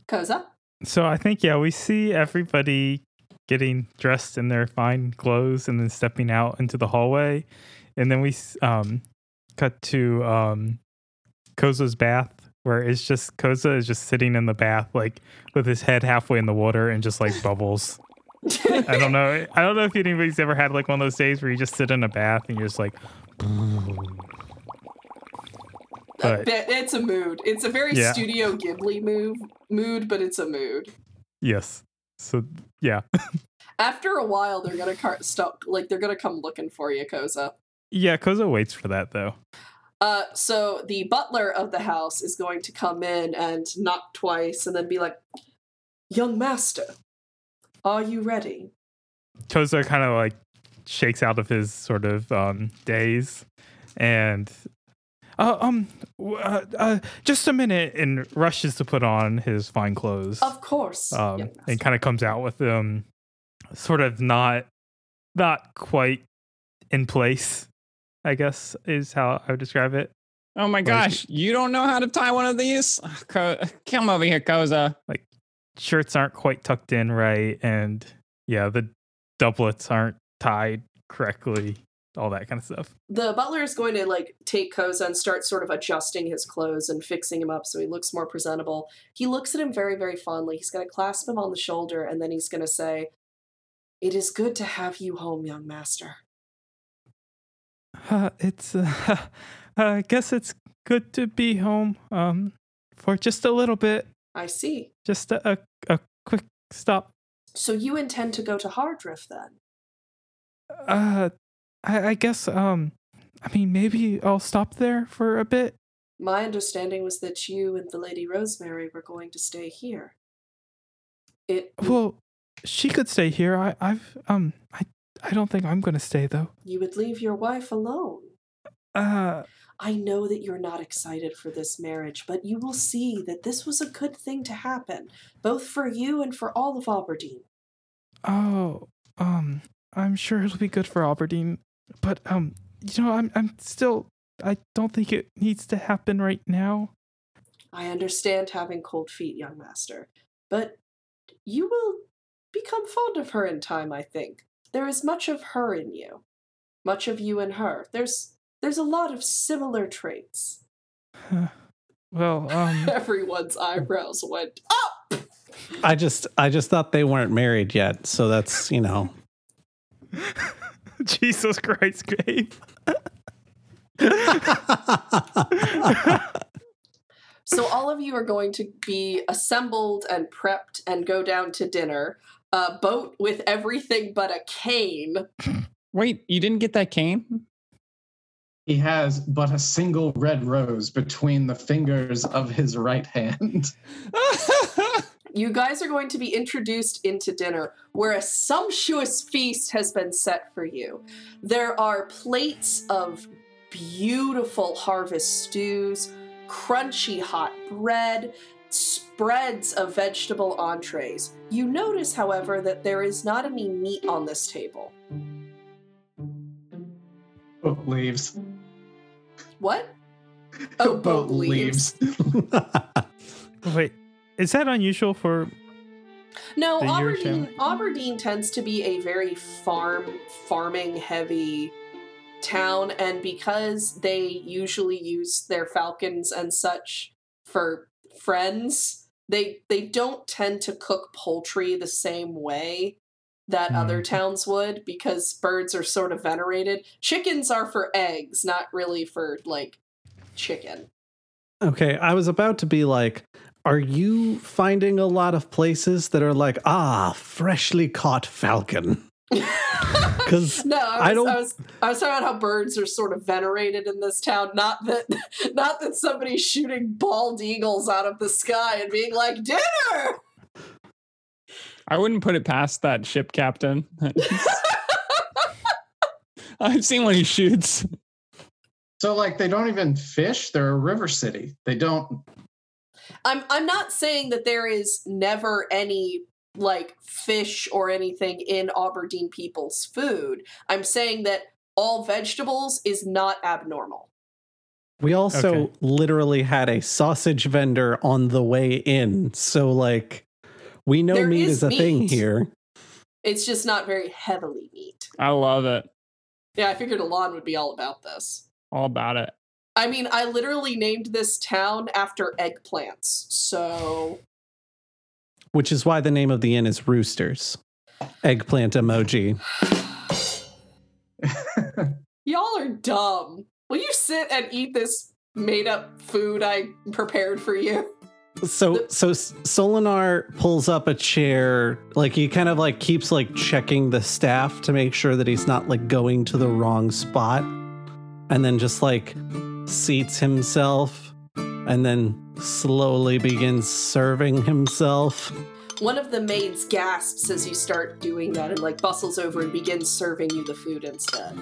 Koza? So I think yeah, we see everybody getting dressed in their fine clothes and then stepping out into the hallway, and then we um cut to um Koza's bath where it's just Koza is just sitting in the bath like with his head halfway in the water and just like bubbles. I don't know. I don't know if anybody's ever had like one of those days where you just sit in a bath and you're just like. But- it's a mood. It's a very Yeah. Studio Ghibli move mood, but it's a mood. Yes. So yeah. After a while, they're gonna car- stop. Like they're gonna come looking for you, Koza. Yeah, Koza waits for that though. Uh, so the butler of the house is going to come in and knock twice, and then be like, "Young master, are you ready?" Koza kind of like shakes out of his sort of um daze and uh, um uh, uh, just a minute and rushes to put on his fine clothes Of course. um and kind of comes out with um sort of not not quite in place i guess is how i would describe it Oh my gosh, you don't know how to tie one of these? Ugh, Come over here, Koza. Like shirts aren't quite tucked in right and yeah the doublets aren't tied correctly all that kind of stuff. The butler is going to like take Koza and start sort of adjusting his clothes and fixing him up so he looks more presentable. He looks at him very, very fondly. He's going to clasp him on the shoulder and then he's going to say, It is good to have you home, young master. Uh, it's. Uh, I guess it's good to be home. Um, for just a little bit, I see. just a a, a quick stop. So you intend to go to Hardriff then? Uh, I, I guess. Um, I mean, maybe I'll stop there for a bit. My understanding was that you and the Lady Rosemary were going to stay here. It Well, she could stay here. I, I've um, I, I don't think I'm gonna stay though. you would leave your wife alone. Uh, I know that you're not excited for this marriage, but you will see that this was a good thing to happen, both for you and for all of Aubergine. oh, um, I'm sure it'll be good for Aubergine, but um, you know, I'm I'm still. I don't think it needs to happen right now. I understand having cold feet, young master, but you will become fond of her in time, I think. There is much of her in you. Much of you in her. There's there's a lot of similar traits. Well, um, Everyone's eyebrows went up. I just I just thought they weren't married yet, so that's you know. Jesus Christ, Gabe. So all of you are going to be assembled and prepped and go down to dinner. A boat with everything but a cane. Wait, you didn't get that cane? He has but a single red rose between the fingers of his right hand. You guys are going to be introduced into dinner where a sumptuous feast has been set for you. There are plates of beautiful harvest stews, crunchy hot bread, spreads of vegetable entrees. You notice, however, that there is not any meat on this table. Boat leaves. What? Oh, boat leaves. Wait, is that unusual for? No, The year Aubergine. Aubergine tends to be a very farm farming heavy town and because they usually use their falcons and such for friends, they they don't tend to cook poultry the same way that other towns would because birds are sort of venerated. Chickens are for eggs, not really for like chicken. Okay, I was about to be like, are you finding a lot of places that are like, ah, freshly caught falcon? Because No, I I was, I, don't- was I was talking about how birds are sort of venerated in this town. Not that not that somebody's shooting bald eagles out of the sky and being like dinner. I wouldn't put it past that ship captain. I've seen when he shoots. So, like, they don't even fish. They're a river city. They don't. I'm I'm not saying that there is never any like fish or anything in Aubergine people's food. I'm saying that all vegetables is not abnormal. we also Okay. literally had a sausage vendor on the way in. So, like, we know There meat is is a thing here. It's just not very heavily meat. I love it. Yeah, I figured Alon would be all about this. All about it. I mean, I literally named this town after eggplants. So, Which is why the name of the inn is Roosters. Eggplant emoji. y'all are dumb. Will you sit and eat this made up food I prepared for you? So so Solinar pulls up a chair, like he kind of like keeps like checking the staff to make sure that he's not like going to the wrong spot, and then just like seats himself, and then slowly begins serving himself. One of the maids gasps as you start doing that and like bustles over and begins serving you the food instead.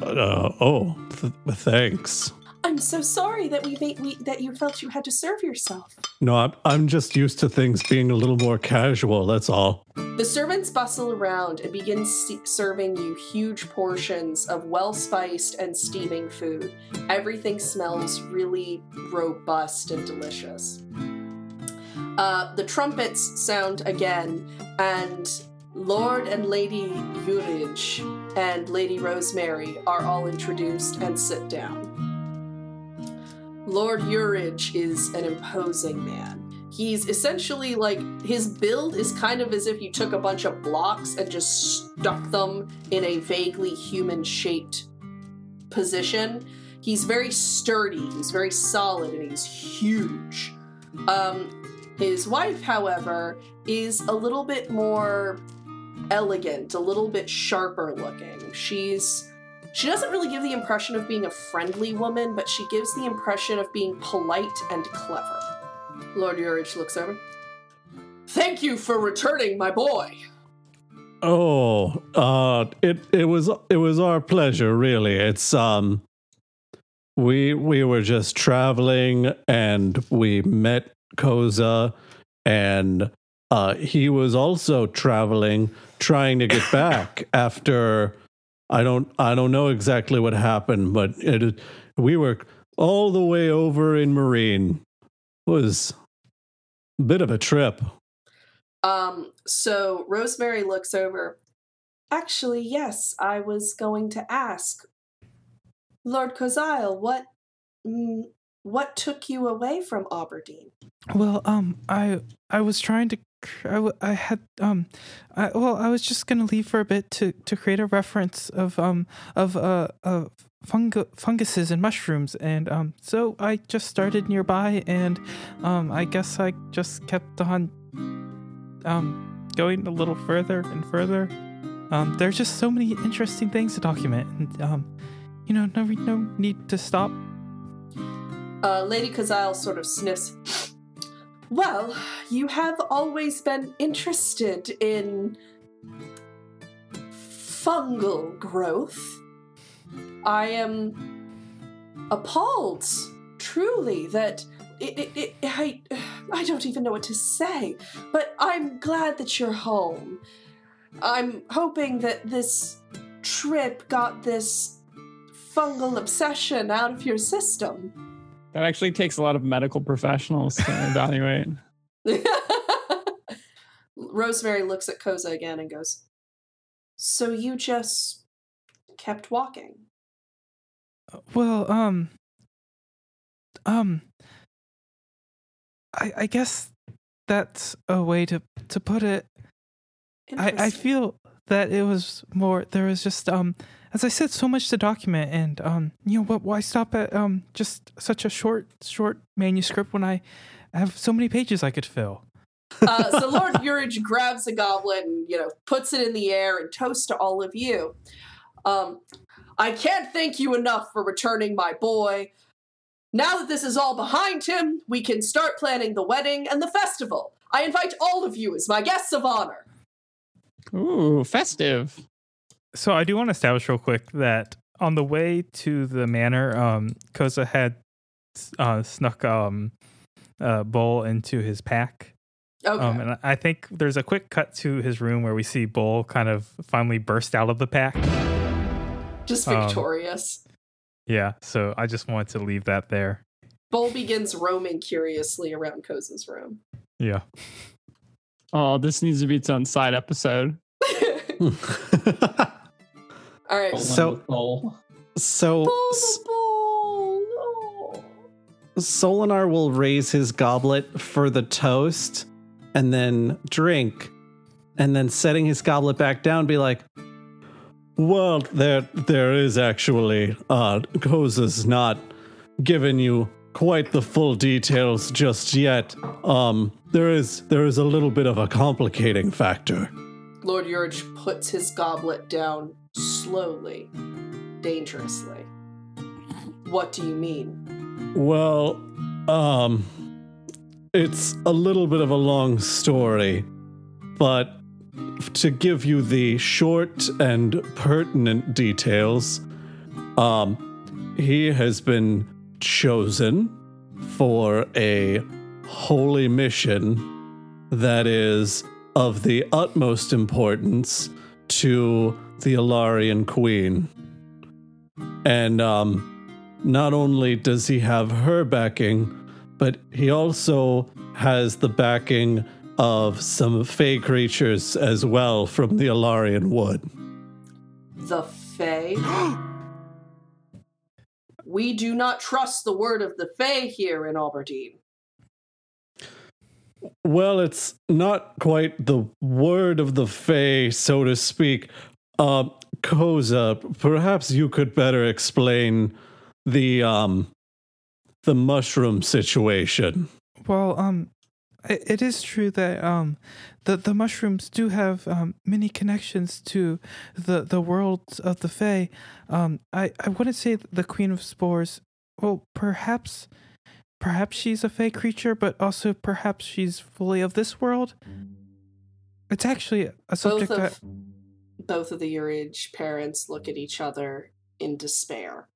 Uh, oh, th- thanks. I'm so sorry that we made we, that you felt you had to serve yourself. No, I'm I'm just used to things being a little more casual. That's all. The servants bustle around and begin se- serving you huge portions of well spiced and steaming food. Everything smells really robust and delicious. Uh, the trumpets sound again, and Lord and Lady Urij and Lady Rosemary are all introduced and sit down. Lord Urij is an imposing man. He's essentially like his build is kind of as if you took a bunch of blocks and just stuck them in a vaguely human shaped position. He's very sturdy, he's very solid, and he's huge. Um, his wife, however, is a little bit more elegant, a little bit sharper looking. She's she doesn't really give the impression of being a friendly woman, but she gives the impression of being polite and clever. Lord Urich looks over. Thank you for returning my boy. Oh, uh, it it was it was our pleasure, really. It's um, we we were just traveling and we met Koza, and uh, he was also traveling, trying to get back after. I don't I don't know exactly what happened, but it we were all the way over in Marine. It was a bit of a trip. Um, so Rosemary looks over. Actually, yes, I was going to ask. Lord Koziel, what mm, what took you away from Aubergine? Well, um, I I was trying to. I, had um, I, well, I was just gonna leave for a bit to to create a reference of um of uh of fungu- funguses and mushrooms, and um, so I just started nearby, and um, I guess I just kept on um going a little further and further. Um, there's just so many interesting things to document, and um, you know, no no need to stop. Uh, Lady Koziel sort of sniffs. Well, you have always been interested in fungal growth. I am appalled, truly, that it, it, it, I, I don't even know what to say, but I'm glad that you're home. I'm hoping that this trip got this fungal obsession out of your system. That actually takes a lot of medical professionals to evaluate. Rosemary looks at Koza again and goes, So you just kept walking? Well, um, um, I I guess that's a way to to put it. I I feel that it was more. There was just um, as I said, so much to document, and um, you know what? Why stop at um just such a short short manuscript when I have so many pages I could fill? uh, so Lord Urich grabs a goblet and you know puts it in the air and toasts to all of you. Um, I can't thank you enough for returning my boy. Now that this is all behind him, we can start planning the wedding and the festival. I invite all of you as my guests of honor. Ooh, festive. So I do want to establish real quick that on the way to the manor, um, Koza had uh, snuck um, a bowl into his pack. Okay. Um, and I think there's a quick cut to his room where we see Bull kind of finally burst out of the pack. Just um, victorious. Yeah, so I just wanted to leave that there. Bull begins roaming curiously around Koza's room. Yeah. Oh, this needs to be its own side episode. all right. So- Bowl. so Bull, S- Oh. Solinar will raise his goblet for the toast and then drink and then setting his goblet back down be like well there there is actually uh Koza's not given you quite the full details just yet um there is there is a little bit of a complicating factor Lord Urge puts his goblet down slowly, dangerously. What do you mean? Well, um, it's a little bit of a long story, but to give you the short and pertinent details, um, he has been chosen for a holy mission that is of the utmost importance to the Alarian Queen. And, um, not only does he have her backing, but he also has the backing of some fey creatures as well from the Alarian Wood. The Fae? we do not trust the word of the Fae here in Aubergine. Well, it's not quite the word of the Fae, so to speak. Uh, Koza, perhaps you could better explain the um the mushroom situation. Well, um, it, it is true that um, the the mushrooms do have um many connections to the the worlds of the Fae. Um, I I wouldn't say the Queen of Spores. Well, perhaps, perhaps she's a Fae creature, but also perhaps she's fully of this world. It's actually a Both subject of that both of the Urage parents look at each other in despair.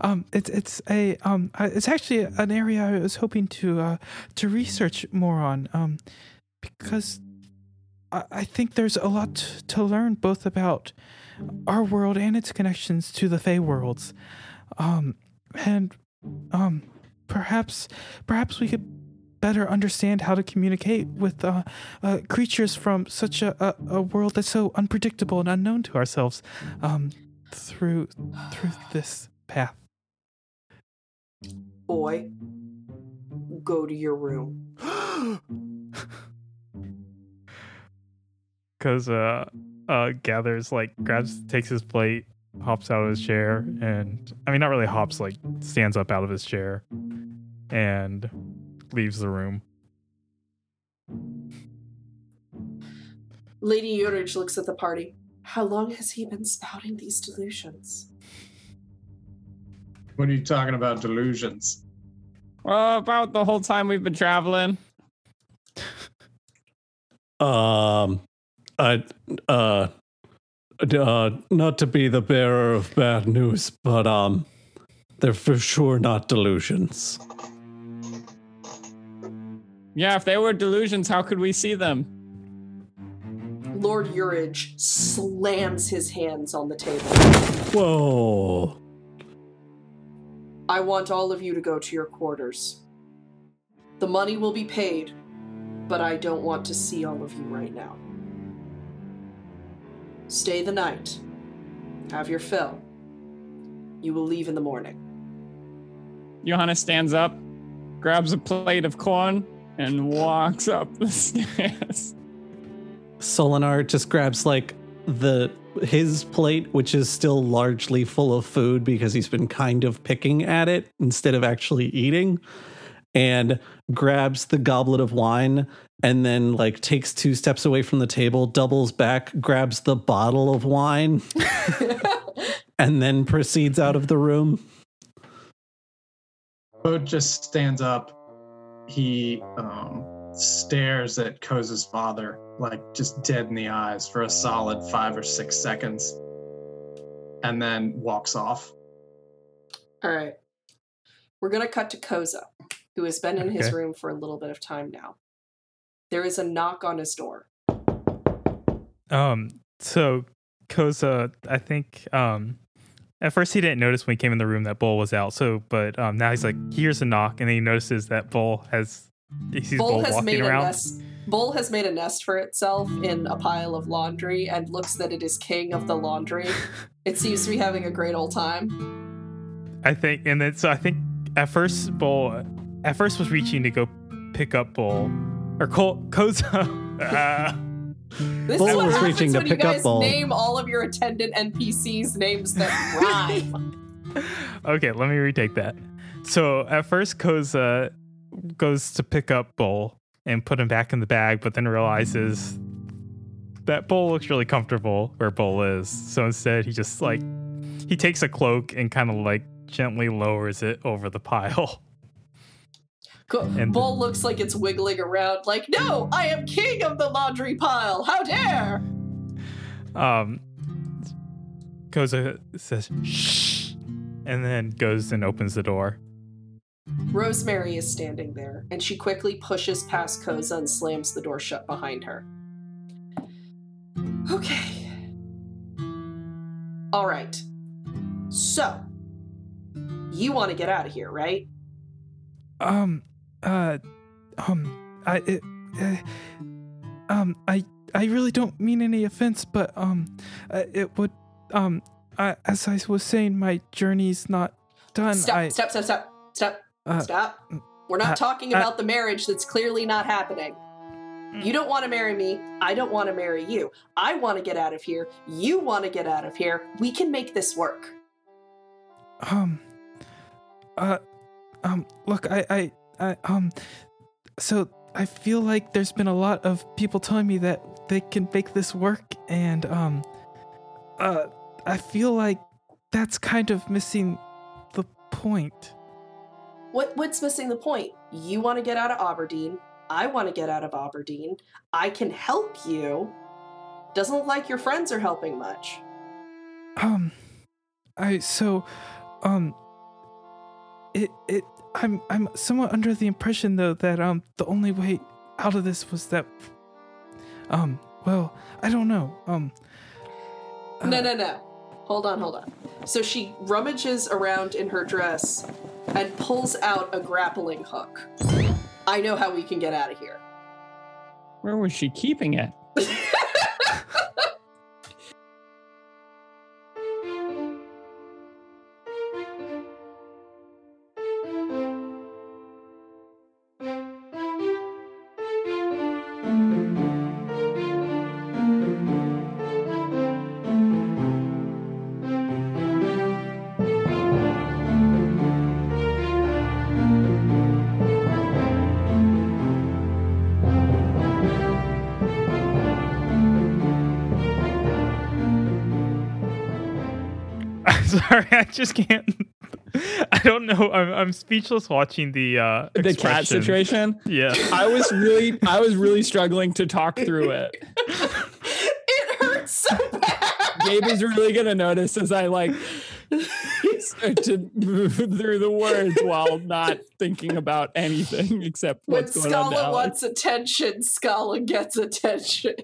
Um, it's it's a um, uh, it's actually an area I was hoping to uh to research more on. Um, because I, I think there's a lot to learn both about our world and its connections to the Fey worlds. Um, and um, perhaps perhaps we could better understand how to communicate with uh, uh creatures from such a, a a world that's so unpredictable and unknown to ourselves. Um, through through this path. Boy, go to your room. because uh uh gathers like grabs takes his plate hops out of his chair and i mean not really hops like stands up out of his chair and leaves the room Lady Urage looks at the party. How long has he been spouting these delusions? What are you talking about? Delusions. Well, about the whole time we've been traveling. Um, I uh, uh, not to be the bearer of bad news, but um, they're for sure not delusions. Yeah, if they were delusions, how could we see them? Lord Urage slams his hands on the table. Whoa! I want all of you to go to your quarters. The money will be paid, but I don't want to see all of you right now. Stay the night. Have your fill. You will leave in the morning. Johannes stands up, grabs a plate of corn, and walks up the stairs. Solinar just grabs like the his plate, which is still largely full of food because he's been kind of picking at it instead of actually eating, and grabs the goblet of wine and then like takes two steps away from the table, doubles back, grabs the bottle of wine, and then proceeds out of the room. Boat just stands up. He um, stares at Koza's father, like just dead in the eyes for a solid five or six seconds, and then walks off. All right. We're going to cut to Koza, who has been in his room for a little bit of time now. There is a knock on his door. Um, so Koza, I think um at first he didn't notice when he came in the room that Bull was out. So but um now he's like he hears a knock and then he notices that Bull has he sees Bull, Bull has walking made a around. nest. Bull has made a nest for itself in a pile of laundry and looks that it is king of the laundry. it seems to be having a great old time. I think and then so I think at first Bull at first was reaching to go pick up Bull or Col- Koza. Ah. This Bull is what happens reaching to when you up guys Bull. name all of your attendant NPCs names that rhyme. okay, let me retake that. So at first, Koza goes to pick up Bull and put him back in the bag, but then realizes that Bull looks really comfortable where Bull is. So instead, he just like he takes a cloak and kind of like gently lowers it over the pile. And- Bull looks like it's wiggling around, like, no, I am king of the laundry pile. How dare! Um, Koza says shh, and then goes and opens the door. Rosemary is standing there, and she quickly pushes past Koza and slams the door shut behind her. Okay. All right. So, you want to get out of here, right? Um, uh, um, I, it, uh, um, I I really don't mean any offense, but um, uh, it would um, I, as I was saying, my journey's not done. Stop, I, stop, stop, stop, stop, uh, stop. We're not uh, talking uh, about the marriage that's clearly not happening. You don't want to marry me. I don't want to marry you. I want to get out of here. You want to get out of here. We can make this work. um, uh, um, look, I, I, I, um, so I feel like there's been a lot of people telling me that they can make this work, and um, uh, I feel like that's kind of missing the point. What what's missing the point? You want to get out of Aubergine. I want to get out of Aubergine. I can help you. Doesn't look like your friends are helping much. Um, I so, um, it it I'm I'm somewhat under the impression though that um the only way out of this was that, um, well, I don't know, um. No, uh, no, no. Hold on, hold on. So she rummages around in her dress and pulls out a grappling hook. I know how we can get out of here. Where was she keeping it? just can't. I don't know. I'm, I'm speechless watching the uh, The cat situation. Yeah. I was really, I was really struggling to talk through it. it hurts so bad. Gabe is really gonna notice as I like start to move through the words while not thinking about anything except When what's going on. Scala now. wants attention, Scala gets attention.